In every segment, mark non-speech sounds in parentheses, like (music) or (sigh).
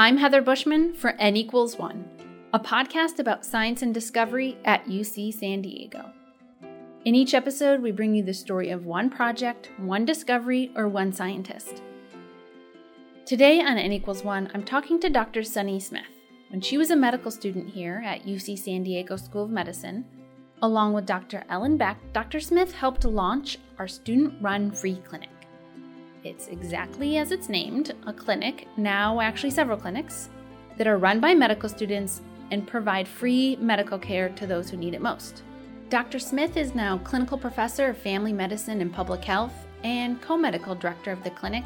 I'm Heather Buschman for N equals one, a podcast about science and discovery at UC San Diego. In each episode, we bring you the story of one project, one discovery, or one scientist. Today on N equals one, I'm talking to Dr. Sunny Smith. When she was a medical student here at UC San Diego School of Medicine, along with Dr. Ellen Beck, Dr. Smith helped launch our student run free clinic. It's exactly as it's named a clinic, now actually several clinics, that are run by medical students and provide free medical care to those who need it most. Dr. Smith is now clinical professor of family medicine and public health and co medical director of the clinic,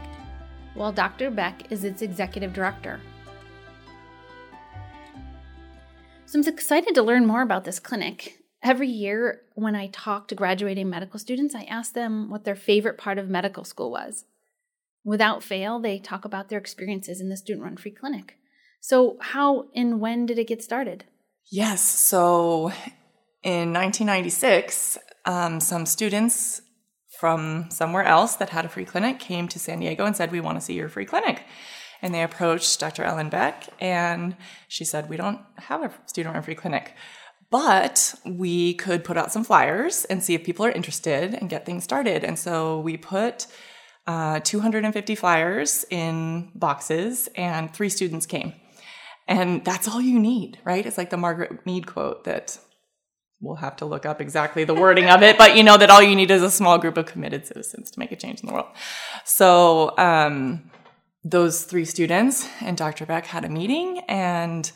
while Dr. Beck is its executive director. So I'm excited to learn more about this clinic. Every year, when I talk to graduating medical students, I ask them what their favorite part of medical school was. Without fail, they talk about their experiences in the student run free clinic. So, how and when did it get started? Yes. So, in 1996, um, some students from somewhere else that had a free clinic came to San Diego and said, We want to see your free clinic. And they approached Dr. Ellen Beck, and she said, We don't have a student run free clinic, but we could put out some flyers and see if people are interested and get things started. And so we put uh, 250 flyers in boxes, and three students came. And that's all you need, right? It's like the Margaret Mead quote that we'll have to look up exactly the wording of it, but you know that all you need is a small group of committed citizens to make a change in the world. So, um, those three students and Dr. Beck had a meeting and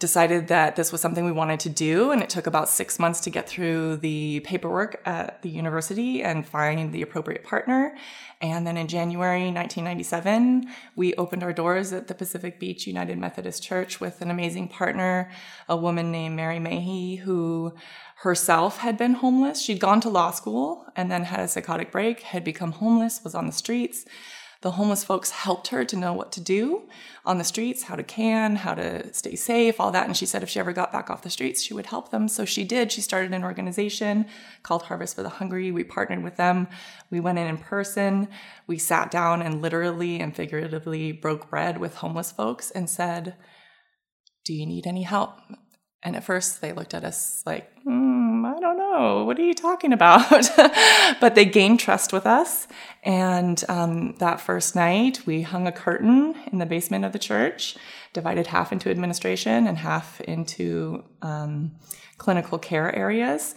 decided that this was something we wanted to do. And it took about six months to get through the paperwork at the university and find the appropriate partner. And then in January 1997, we opened our doors at the Pacific Beach United Methodist Church with an amazing partner, a woman named Mary Mahey, who herself had been homeless. She'd gone to law school and then had a psychotic break, had become homeless, was on the streets the homeless folks helped her to know what to do on the streets, how to can, how to stay safe, all that. And she said if she ever got back off the streets, she would help them. So she did. She started an organization called Harvest for the Hungry. We partnered with them. We went in in person. We sat down and literally and figuratively broke bread with homeless folks and said, Do you need any help? And at first they looked at us like, mm, I don't know, what are you talking about? (laughs) but they gained trust with us. And um, that first night, we hung a curtain in the basement of the church, divided half into administration and half into um, clinical care areas.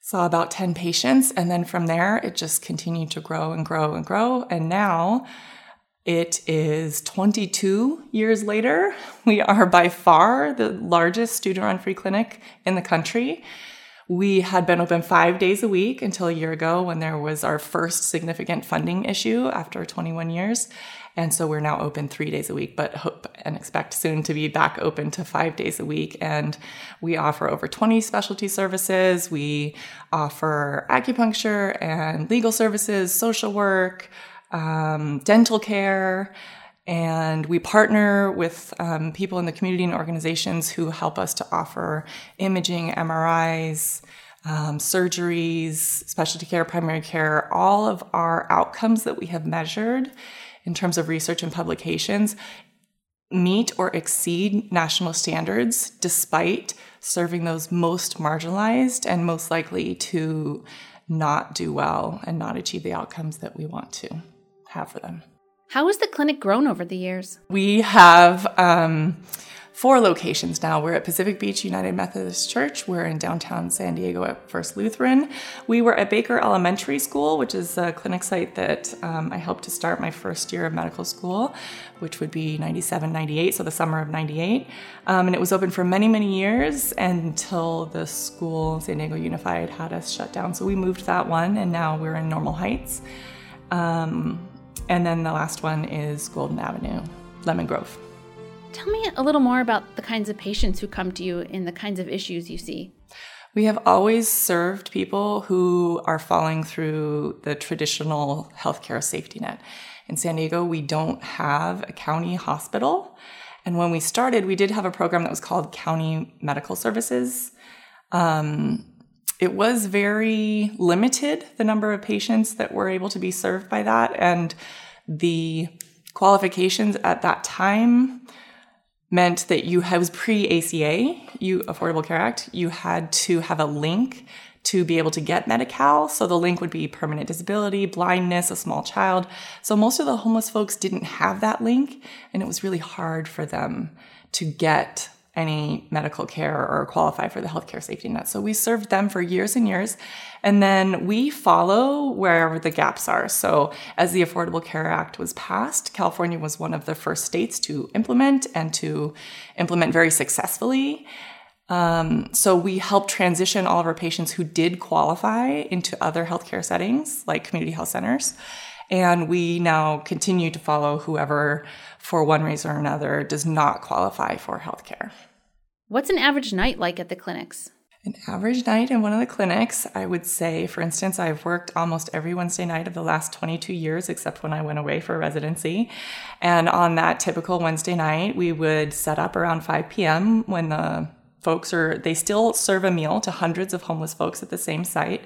Saw about 10 patients. And then from there, it just continued to grow and grow and grow. And now, it is 22 years later. We are by far the largest student run free clinic in the country. We had been open five days a week until a year ago when there was our first significant funding issue after 21 years. And so we're now open three days a week, but hope and expect soon to be back open to five days a week. And we offer over 20 specialty services. We offer acupuncture and legal services, social work, um, dental care, and we partner with um, people in the community and organizations who help us to offer imaging, MRIs, um, surgeries, specialty care, primary care, all of our outcomes that we have measured in terms of research and publications meet or exceed national standards despite serving those most marginalized and most likely to not do well and not achieve the outcomes that we want to have for them. How has the clinic grown over the years? We have um, four locations now. We're at Pacific Beach United Methodist Church. We're in downtown San Diego at First Lutheran. We were at Baker Elementary School, which is a clinic site that um, I helped to start my first year of medical school, which would be 97, 98, so the summer of 98. Um, and it was open for many, many years until the school, San Diego Unified, had us shut down. So we moved that one, and now we're in Normal Heights. Um, and then the last one is Golden Avenue, Lemon Grove. Tell me a little more about the kinds of patients who come to you and the kinds of issues you see. We have always served people who are falling through the traditional healthcare safety net. In San Diego, we don't have a county hospital. And when we started, we did have a program that was called County Medical Services. Um, it was very limited, the number of patients that were able to be served by that. And the qualifications at that time meant that you had, was pre ACA, you Affordable Care Act, you had to have a link to be able to get Medi-Cal. So the link would be permanent disability, blindness, a small child. So most of the homeless folks didn't have that link, and it was really hard for them to get any medical care or qualify for the healthcare safety net. So we served them for years and years. And then we follow wherever the gaps are. So as the Affordable Care Act was passed, California was one of the first states to implement and to implement very successfully. Um, so we helped transition all of our patients who did qualify into other healthcare settings like community health centers. And we now continue to follow whoever, for one reason or another, does not qualify for healthcare. What's an average night like at the clinics? An average night in one of the clinics, I would say, for instance, I've worked almost every Wednesday night of the last 22 years, except when I went away for residency. And on that typical Wednesday night, we would set up around 5 p.m. when the folks are, they still serve a meal to hundreds of homeless folks at the same site.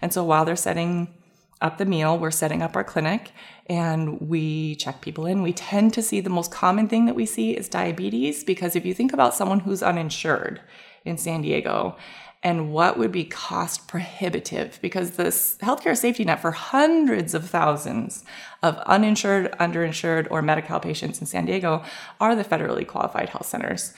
And so while they're setting up the meal, we're setting up our clinic and we check people in. We tend to see the most common thing that we see is diabetes because if you think about someone who's uninsured in San Diego and what would be cost prohibitive because this healthcare safety net for hundreds of thousands of uninsured, underinsured, or Medi-Cal patients in San Diego are the federally qualified health centers.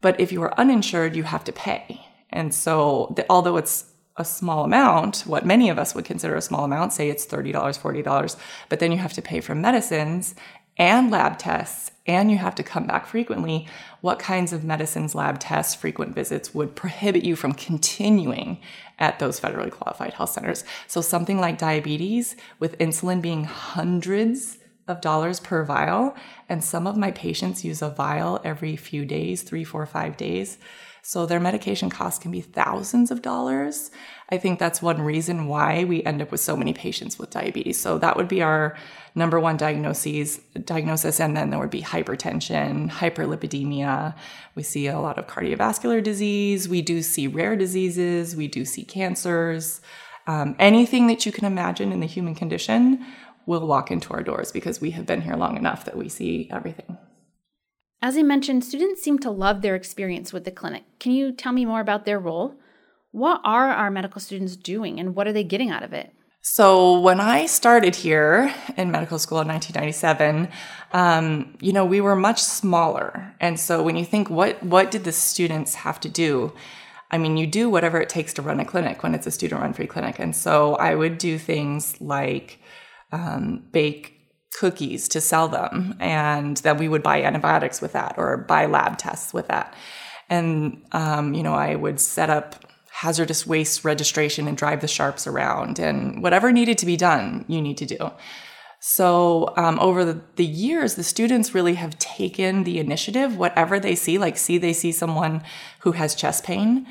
But if you are uninsured, you have to pay. And so, the, although it's a small amount, what many of us would consider a small amount, say it's $30, $40, but then you have to pay for medicines and lab tests, and you have to come back frequently. What kinds of medicines, lab tests, frequent visits would prohibit you from continuing at those federally qualified health centers? So, something like diabetes, with insulin being hundreds of dollars per vial, and some of my patients use a vial every few days three, four, five days. So their medication costs can be thousands of dollars. I think that's one reason why we end up with so many patients with diabetes. So that would be our number one diagnoses, diagnosis. And then there would be hypertension, hyperlipidemia. We see a lot of cardiovascular disease. We do see rare diseases. We do see cancers. Um, anything that you can imagine in the human condition will walk into our doors because we have been here long enough that we see everything. As I mentioned, students seem to love their experience with the clinic. Can you tell me more about their role? What are our medical students doing and what are they getting out of it? So, when I started here in medical school in 1997, um, you know, we were much smaller. And so, when you think, what, what did the students have to do? I mean, you do whatever it takes to run a clinic when it's a student run free clinic. And so, I would do things like um, bake cookies to sell them and that we would buy antibiotics with that or buy lab tests with that. And um, you know i would set up hazardous waste registration and drive the sharps around and whatever needed to be done you need to do. So um, over the, the years the students really have taken the initiative whatever they see like see they see someone who has chest pain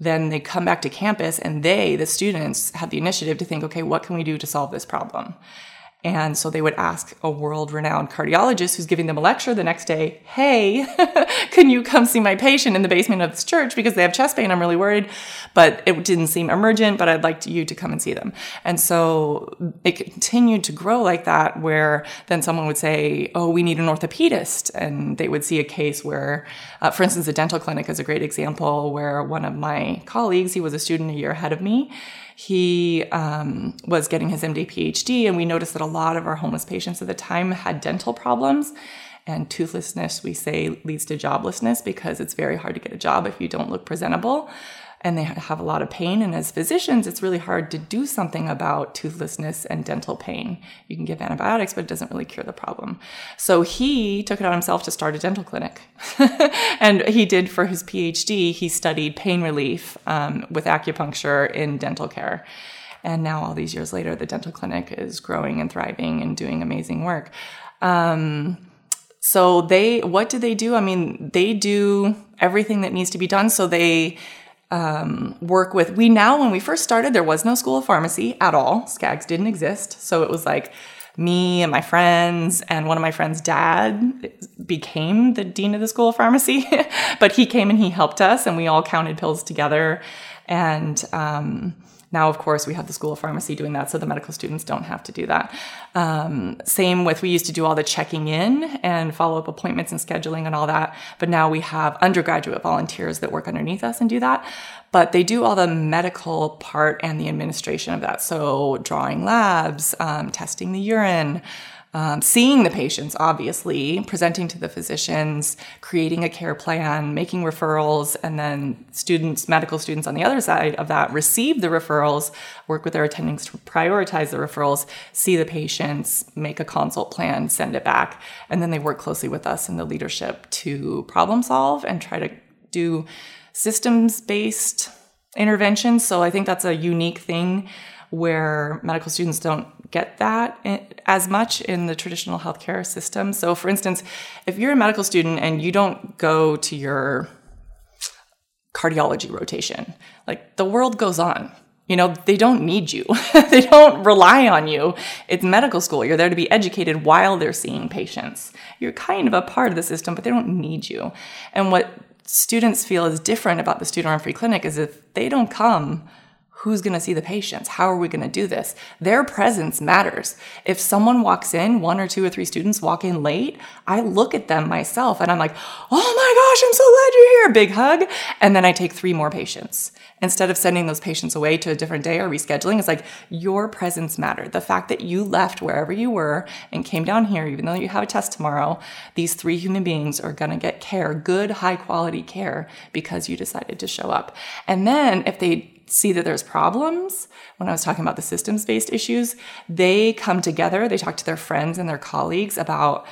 then they come back to campus and they the students have the initiative to think okay what can we do to solve this problem and so they would ask a world renowned cardiologist who's giving them a lecture the next day, Hey, (laughs) can you come see my patient in the basement of this church because they have chest pain? I'm really worried, but it didn't seem emergent, but I'd like you to come and see them. And so it continued to grow like that, where then someone would say, Oh, we need an orthopedist. And they would see a case where, uh, for instance, a dental clinic is a great example where one of my colleagues, he was a student a year ahead of me, he um, was getting his MD PhD, and we noticed that a lot of our homeless patients at the time had dental problems. And toothlessness, we say, leads to joblessness because it's very hard to get a job if you don't look presentable and they have a lot of pain. And as physicians, it's really hard to do something about toothlessness and dental pain. You can give antibiotics, but it doesn't really cure the problem. So he took it on himself to start a dental clinic. (laughs) and he did for his PhD, he studied pain relief um, with acupuncture in dental care. And now, all these years later, the dental clinic is growing and thriving and doing amazing work. Um, so they, what do they do? I mean, they do everything that needs to be done. So they um, work with. We now, when we first started, there was no school of pharmacy at all. Skaggs didn't exist. So it was like me and my friends, and one of my friends' dad became the dean of the school of pharmacy. (laughs) but he came and he helped us, and we all counted pills together. And um, Now, of course, we have the School of Pharmacy doing that, so the medical students don't have to do that. Um, same with we used to do all the checking in and follow up appointments and scheduling and all that, but now we have undergraduate volunteers that work underneath us and do that. But they do all the medical part and the administration of that. So, drawing labs, um, testing the urine um, seeing the patients, obviously, presenting to the physicians, creating a care plan, making referrals, and then students, medical students on the other side of that receive the referrals, work with their attendings to prioritize the referrals, see the patients, make a consult plan, send it back, and then they work closely with us in the leadership to problem solve and try to do systems based interventions. So I think that's a unique thing where medical students don't get that as much in the traditional healthcare system. So, for instance, if you're a medical student and you don't go to your cardiology rotation, like the world goes on. You know, they don't need you. (laughs) they don't rely on you. It's medical school. You're there to be educated while they're seeing patients. You're kind of a part of the system, but they don't need you. And what students feel is different about the student run free clinic is if they don't come who's going to see the patients? How are we going to do this? Their presence matters. If someone walks in, one or two or three students walk in late, I look at them myself and I'm like, oh my gosh, I'm so glad you're here. Big hug. And then I take three more patients. Instead of sending those patients away to a different day or rescheduling, it's like your presence mattered. The fact that you left wherever you were and came down here, even though you have a test tomorrow, these three human beings are going to get care, good, high quality care because you decided to show up. And then if they see that there's problems, when I was talking about the systems based issues, they come together, they talk to their friends and their colleagues about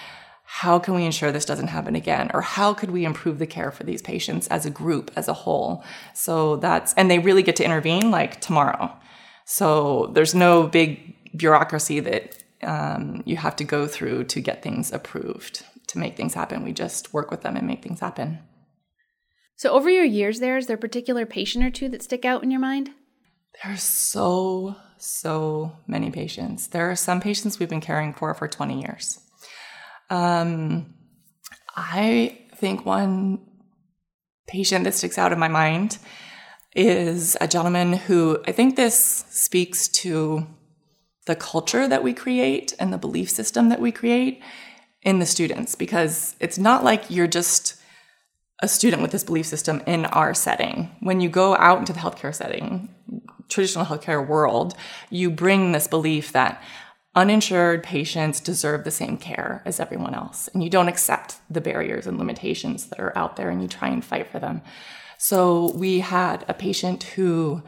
how can we ensure this doesn't happen again or how could we improve the care for these patients as a group as a whole. So that's and they really get to intervene like tomorrow. So there's no big bureaucracy that um, you have to go through to get things approved to make things happen. We just work with them and make things happen so, over your years there, is there a particular patient or two that stick out in your mind? There are so, so many patients. There are some patients we've been caring for for 20 years. Um, I think one patient that sticks out in my mind is a gentleman who I think this speaks to the culture that we create and the belief system that we create in the students because it's not like you're just a student with this belief system in our setting. When you go out into the healthcare setting, traditional healthcare world, you bring this belief that uninsured patients deserve the same care as everyone else. And you don't accept the barriers and limitations that are out there and you try and fight for them. So we had a patient who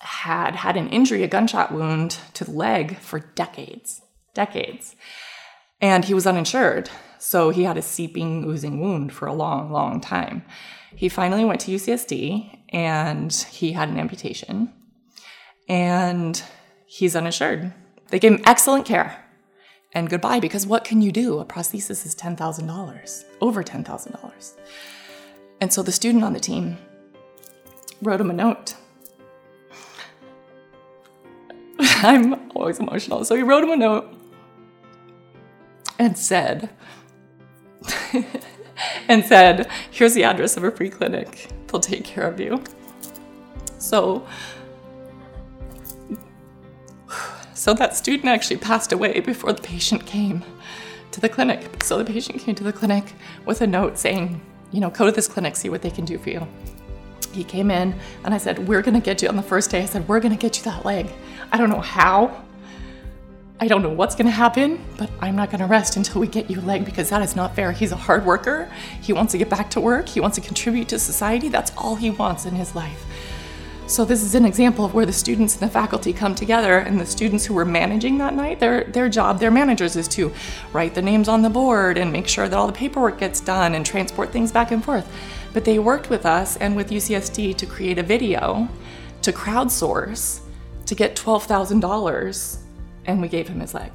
had had an injury, a gunshot wound to the leg for decades, decades. And he was uninsured. So he had a seeping, oozing wound for a long, long time. He finally went to UCSD and he had an amputation. And he's uninsured. They gave him excellent care and goodbye because what can you do? A prosthesis is $10,000, over $10,000. And so the student on the team wrote him a note. (laughs) I'm always emotional. So he wrote him a note and said, (laughs) and said, Here's the address of a free clinic. They'll take care of you. So, so that student actually passed away before the patient came to the clinic. So the patient came to the clinic with a note saying, you know, go to this clinic, see what they can do for you. He came in and I said, We're gonna get you on the first day. I said, We're gonna get you that leg. I don't know how, I don't know what's gonna happen, but I'm not gonna rest until we get you a leg because that is not fair. He's a hard worker. He wants to get back to work. He wants to contribute to society. That's all he wants in his life. So this is an example of where the students and the faculty come together and the students who were managing that night, their their job, their managers is to write the names on the board and make sure that all the paperwork gets done and transport things back and forth. But they worked with us and with UCSD to create a video to crowdsource to get $12,000 and we gave him his leg.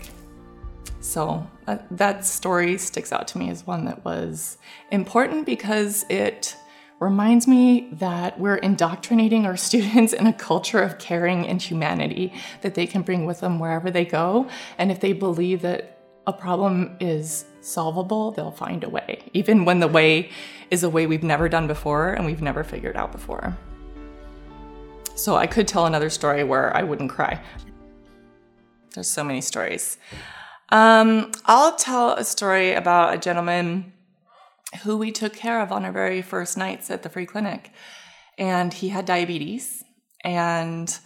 So uh, that story sticks out to me as one that was important because it reminds me that we're indoctrinating our (laughs) students in a culture of caring and humanity that they can bring with them wherever they go. And if they believe that a problem is solvable, they'll find a way, even when the way is a way we've never done before and we've never figured out before. So I could tell another story where I wouldn't cry. There's so many stories. Um, I'll tell a story about a gentleman who we took care of on our very first nights at the free clinic. And he had diabetes, and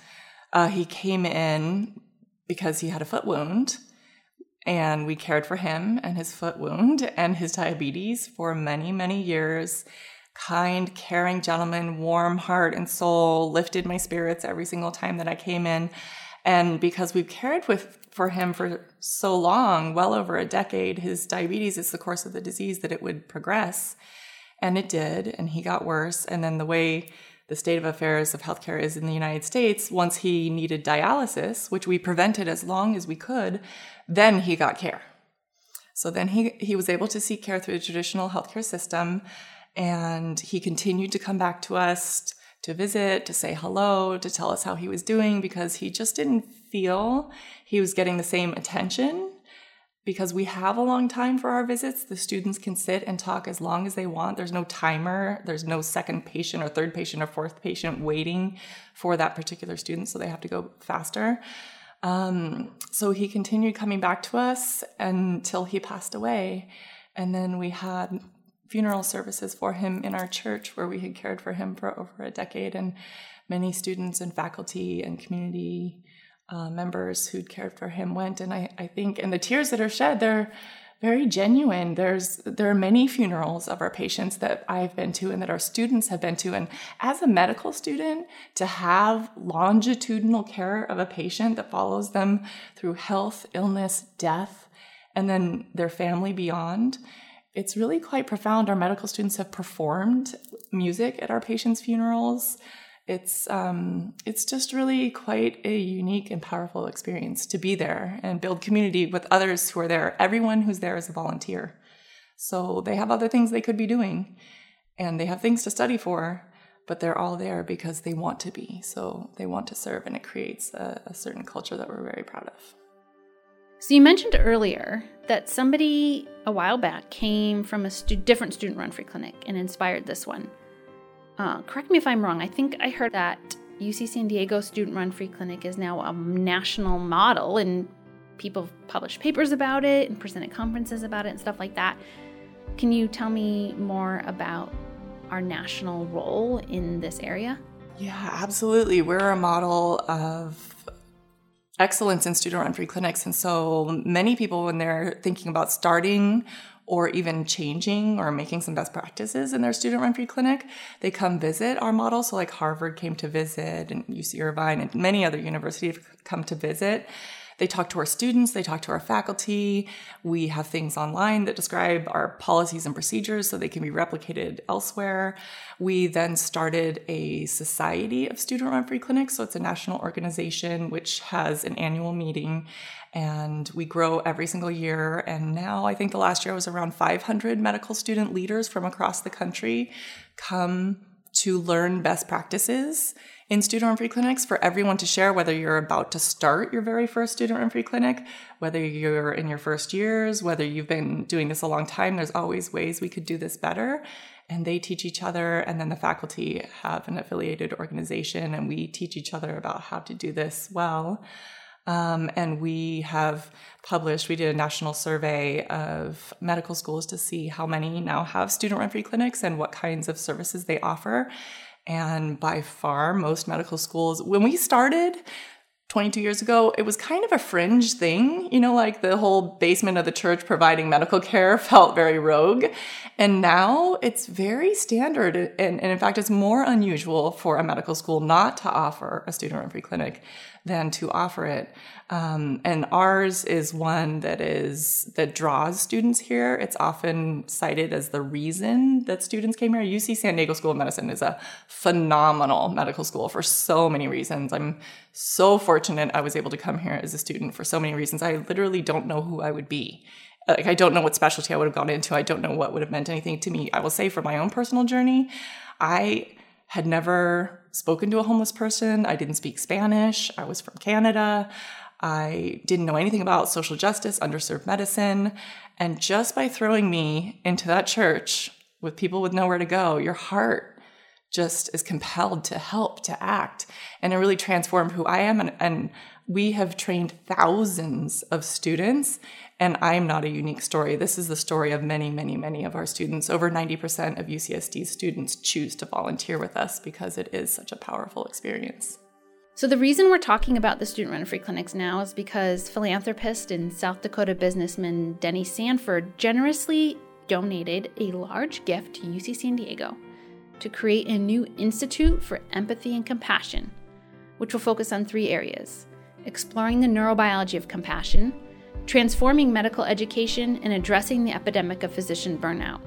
uh, he came in because he had a foot wound. And we cared for him and his foot wound and his diabetes for many, many years. Kind, caring gentleman, warm heart and soul, lifted my spirits every single time that I came in. And because we've cared with for him for so long, well over a decade, his diabetes is the course of the disease that it would progress. And it did, and he got worse. And then the way the state of affairs of healthcare is in the United States, once he needed dialysis, which we prevented as long as we could, then he got care. So then he, he was able to seek care through the traditional healthcare system, and he continued to come back to us to visit, to say hello, to tell us how he was doing, because he just didn't feel he was getting the same attention because we have a long time for our visits. The students can sit and talk as long as they want. There's no timer, there's no second patient or third patient or fourth patient waiting for that particular student, so they have to go faster. Um, so he continued coming back to us until he passed away. And then we had funeral services for him in our church where we had cared for him for over a decade, and many students and faculty and community uh, members who'd cared for him went. And I, I think, and the tears that are shed, they're very genuine. There's there are many funerals of our patients that I've been to and that our students have been to. And as a medical student, to have longitudinal care of a patient that follows them through health, illness, death, and then their family beyond, it's really quite profound. Our medical students have performed music at our patients' funerals it's um, it's just really quite a unique and powerful experience to be there and build community with others who are there. Everyone who's there is a volunteer, so they have other things they could be doing, and they have things to study for, but they're all there because they want to be. So they want to serve, and it creates a, a certain culture that we're very proud of. So you mentioned earlier that somebody a while back came from a stu- different student-run free clinic and inspired this one. Uh, correct me if I'm wrong. I think I heard that UC San Diego Student Run Free Clinic is now a national model, and people have published papers about it and presented conferences about it and stuff like that. Can you tell me more about our national role in this area? Yeah, absolutely. We're a model of excellence in student run free clinics. And so many people, when they're thinking about starting or even changing or making some best practices in their student run free clinic, they come visit our model. So, like Harvard came to visit, and UC Irvine, and many other universities have come to visit. They talk to our students, they talk to our faculty. We have things online that describe our policies and procedures so they can be replicated elsewhere. We then started a Society of Student Run Free Clinics. So it's a national organization which has an annual meeting and we grow every single year. And now I think the last year was around 500 medical student leaders from across the country come to learn best practices in student run free clinics for everyone to share, whether you're about to start your very first student run free clinic, whether you're in your first years, whether you've been doing this a long time, there's always ways we could do this better. And they teach each other, and then the faculty have an affiliated organization, and we teach each other about how to do this well. Um, and we have published, we did a national survey of medical schools to see how many now have student run free clinics and what kinds of services they offer. And by far, most medical schools, when we started 22 years ago, it was kind of a fringe thing. You know, like the whole basement of the church providing medical (laughs) care felt very rogue. And now it's very standard. And, and in fact, it's more unusual for a medical school not to offer a student run free clinic than to offer it. Um, and ours is one that is that draws students here. It's often cited as the reason that students came here. UC San Diego School of Medicine is a phenomenal medical school for so many reasons. I'm so fortunate I was able to come here as a student for so many reasons. I literally don't know who I would be like I don't know what specialty I would have gone into. I don't know what would have meant anything to me. I will say for my own personal journey, I had never spoken to a homeless person. I didn't speak Spanish. I was from Canada. I didn't know anything about social justice, underserved medicine. And just by throwing me into that church with people with nowhere to go, your heart just is compelled to help, to act. And it really transformed who I am. And, and we have trained thousands of students, and I'm not a unique story. This is the story of many, many, many of our students. Over 90% of UCSD students choose to volunteer with us because it is such a powerful experience. So, the reason we're talking about the student run free clinics now is because philanthropist and South Dakota businessman Denny Sanford generously donated a large gift to UC San Diego to create a new Institute for Empathy and Compassion, which will focus on three areas exploring the neurobiology of compassion, transforming medical education, and addressing the epidemic of physician burnout.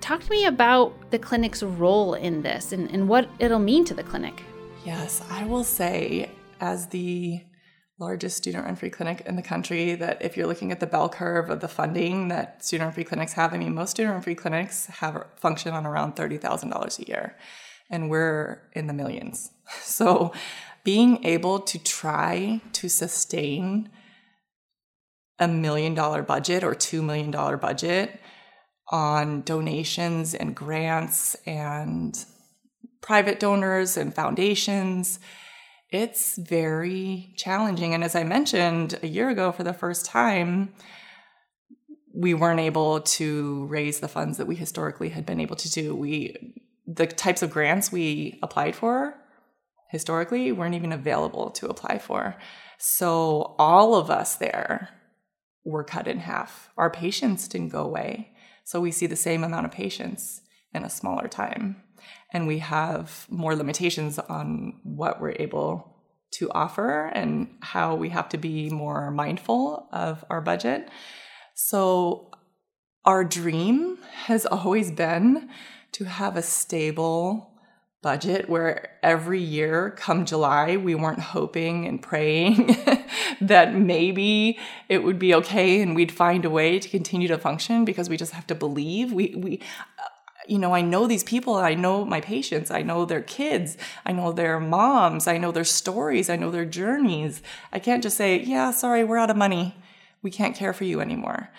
Talk to me about the clinic's role in this and, and what it'll mean to the clinic. Yes, I will say, as the largest student run free clinic in the country, that if you're looking at the bell curve of the funding that student run free clinics have, I mean, most student run free clinics have function on around $30,000 a year, and we're in the millions. (laughs) So, being able to try to sustain a million dollar budget or two million dollar budget on donations and grants and private donors and foundations. It's very challenging. And as I mentioned a year ago, for the first time, we weren't able to raise the funds that we historically had been able to do. We the types of grants we applied for historically weren't even available to apply for. So all of us there were cut in half. Our patients didn't go away. So we see the same amount of patients in a smaller time and we have more limitations on what we're able to offer and how we have to be more mindful of our budget. So, our dream has (laughs) always been to have a stable budget where every year come July we weren't hoping and praying (laughs) that maybe it would be okay and we'd find a way to continue to function because we just have to believe we we uh, you know, I know these people, I know my patients, I know their kids, I know their moms, I know their stories, I know their journeys. I can't just say, yeah, sorry, we're out of money. We can't care for you anymore.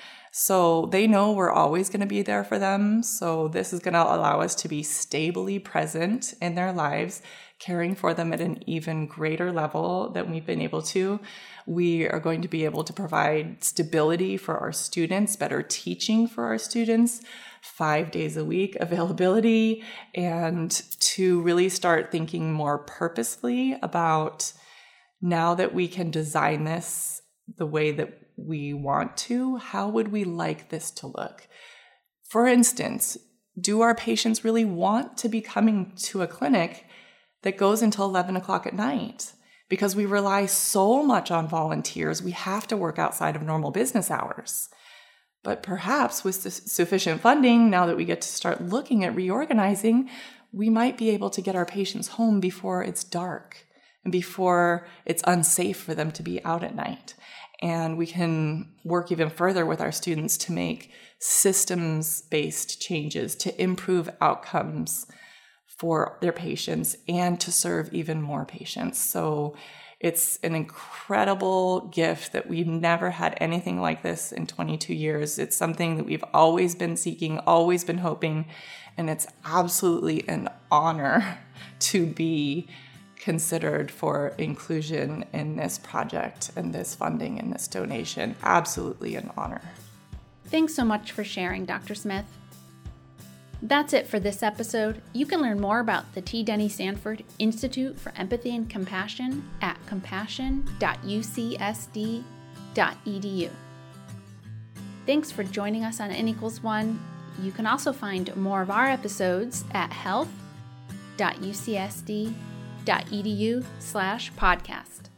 So they know we're always going to be there for them. So this is going to allow us to be stably present in their lives, caring for them at an even greater level than we've been able to. We are going to be able to provide stability for our students, better teaching for our students five days a week (laughs) availability and to really start thinking more purposefully about now that we can design this the way that we want to, how would we like this to look? For instance, do our patients really want to be coming to a clinic that goes until 11 o'clock at night? Because we rely so much on volunteers, we have to work outside of normal business hours. But perhaps with sufficient funding, now that we get to start looking at reorganizing, we might be able to get our patients home before it's dark and before it's unsafe for them to be out at night. And we can work even further with our students to make systems based changes to improve outcomes for their patients and to serve even more patients. So it's an incredible gift that we've never had anything like this in 22 years. It's something that we've always been seeking, always been hoping, and it's absolutely an honor (laughs) to be considered for inclusion in this project and this funding and this donation. Absolutely an honor. Thanks so much for sharing, Dr. Smith. That's it for this episode. You can learn more about the T. Denny Sanford Institute for Empathy and Compassion at compassion.ucsd.edu. Thanks for joining us on N equals 1. You can also find more of our episodes at health.ucsd.edu slash podcast.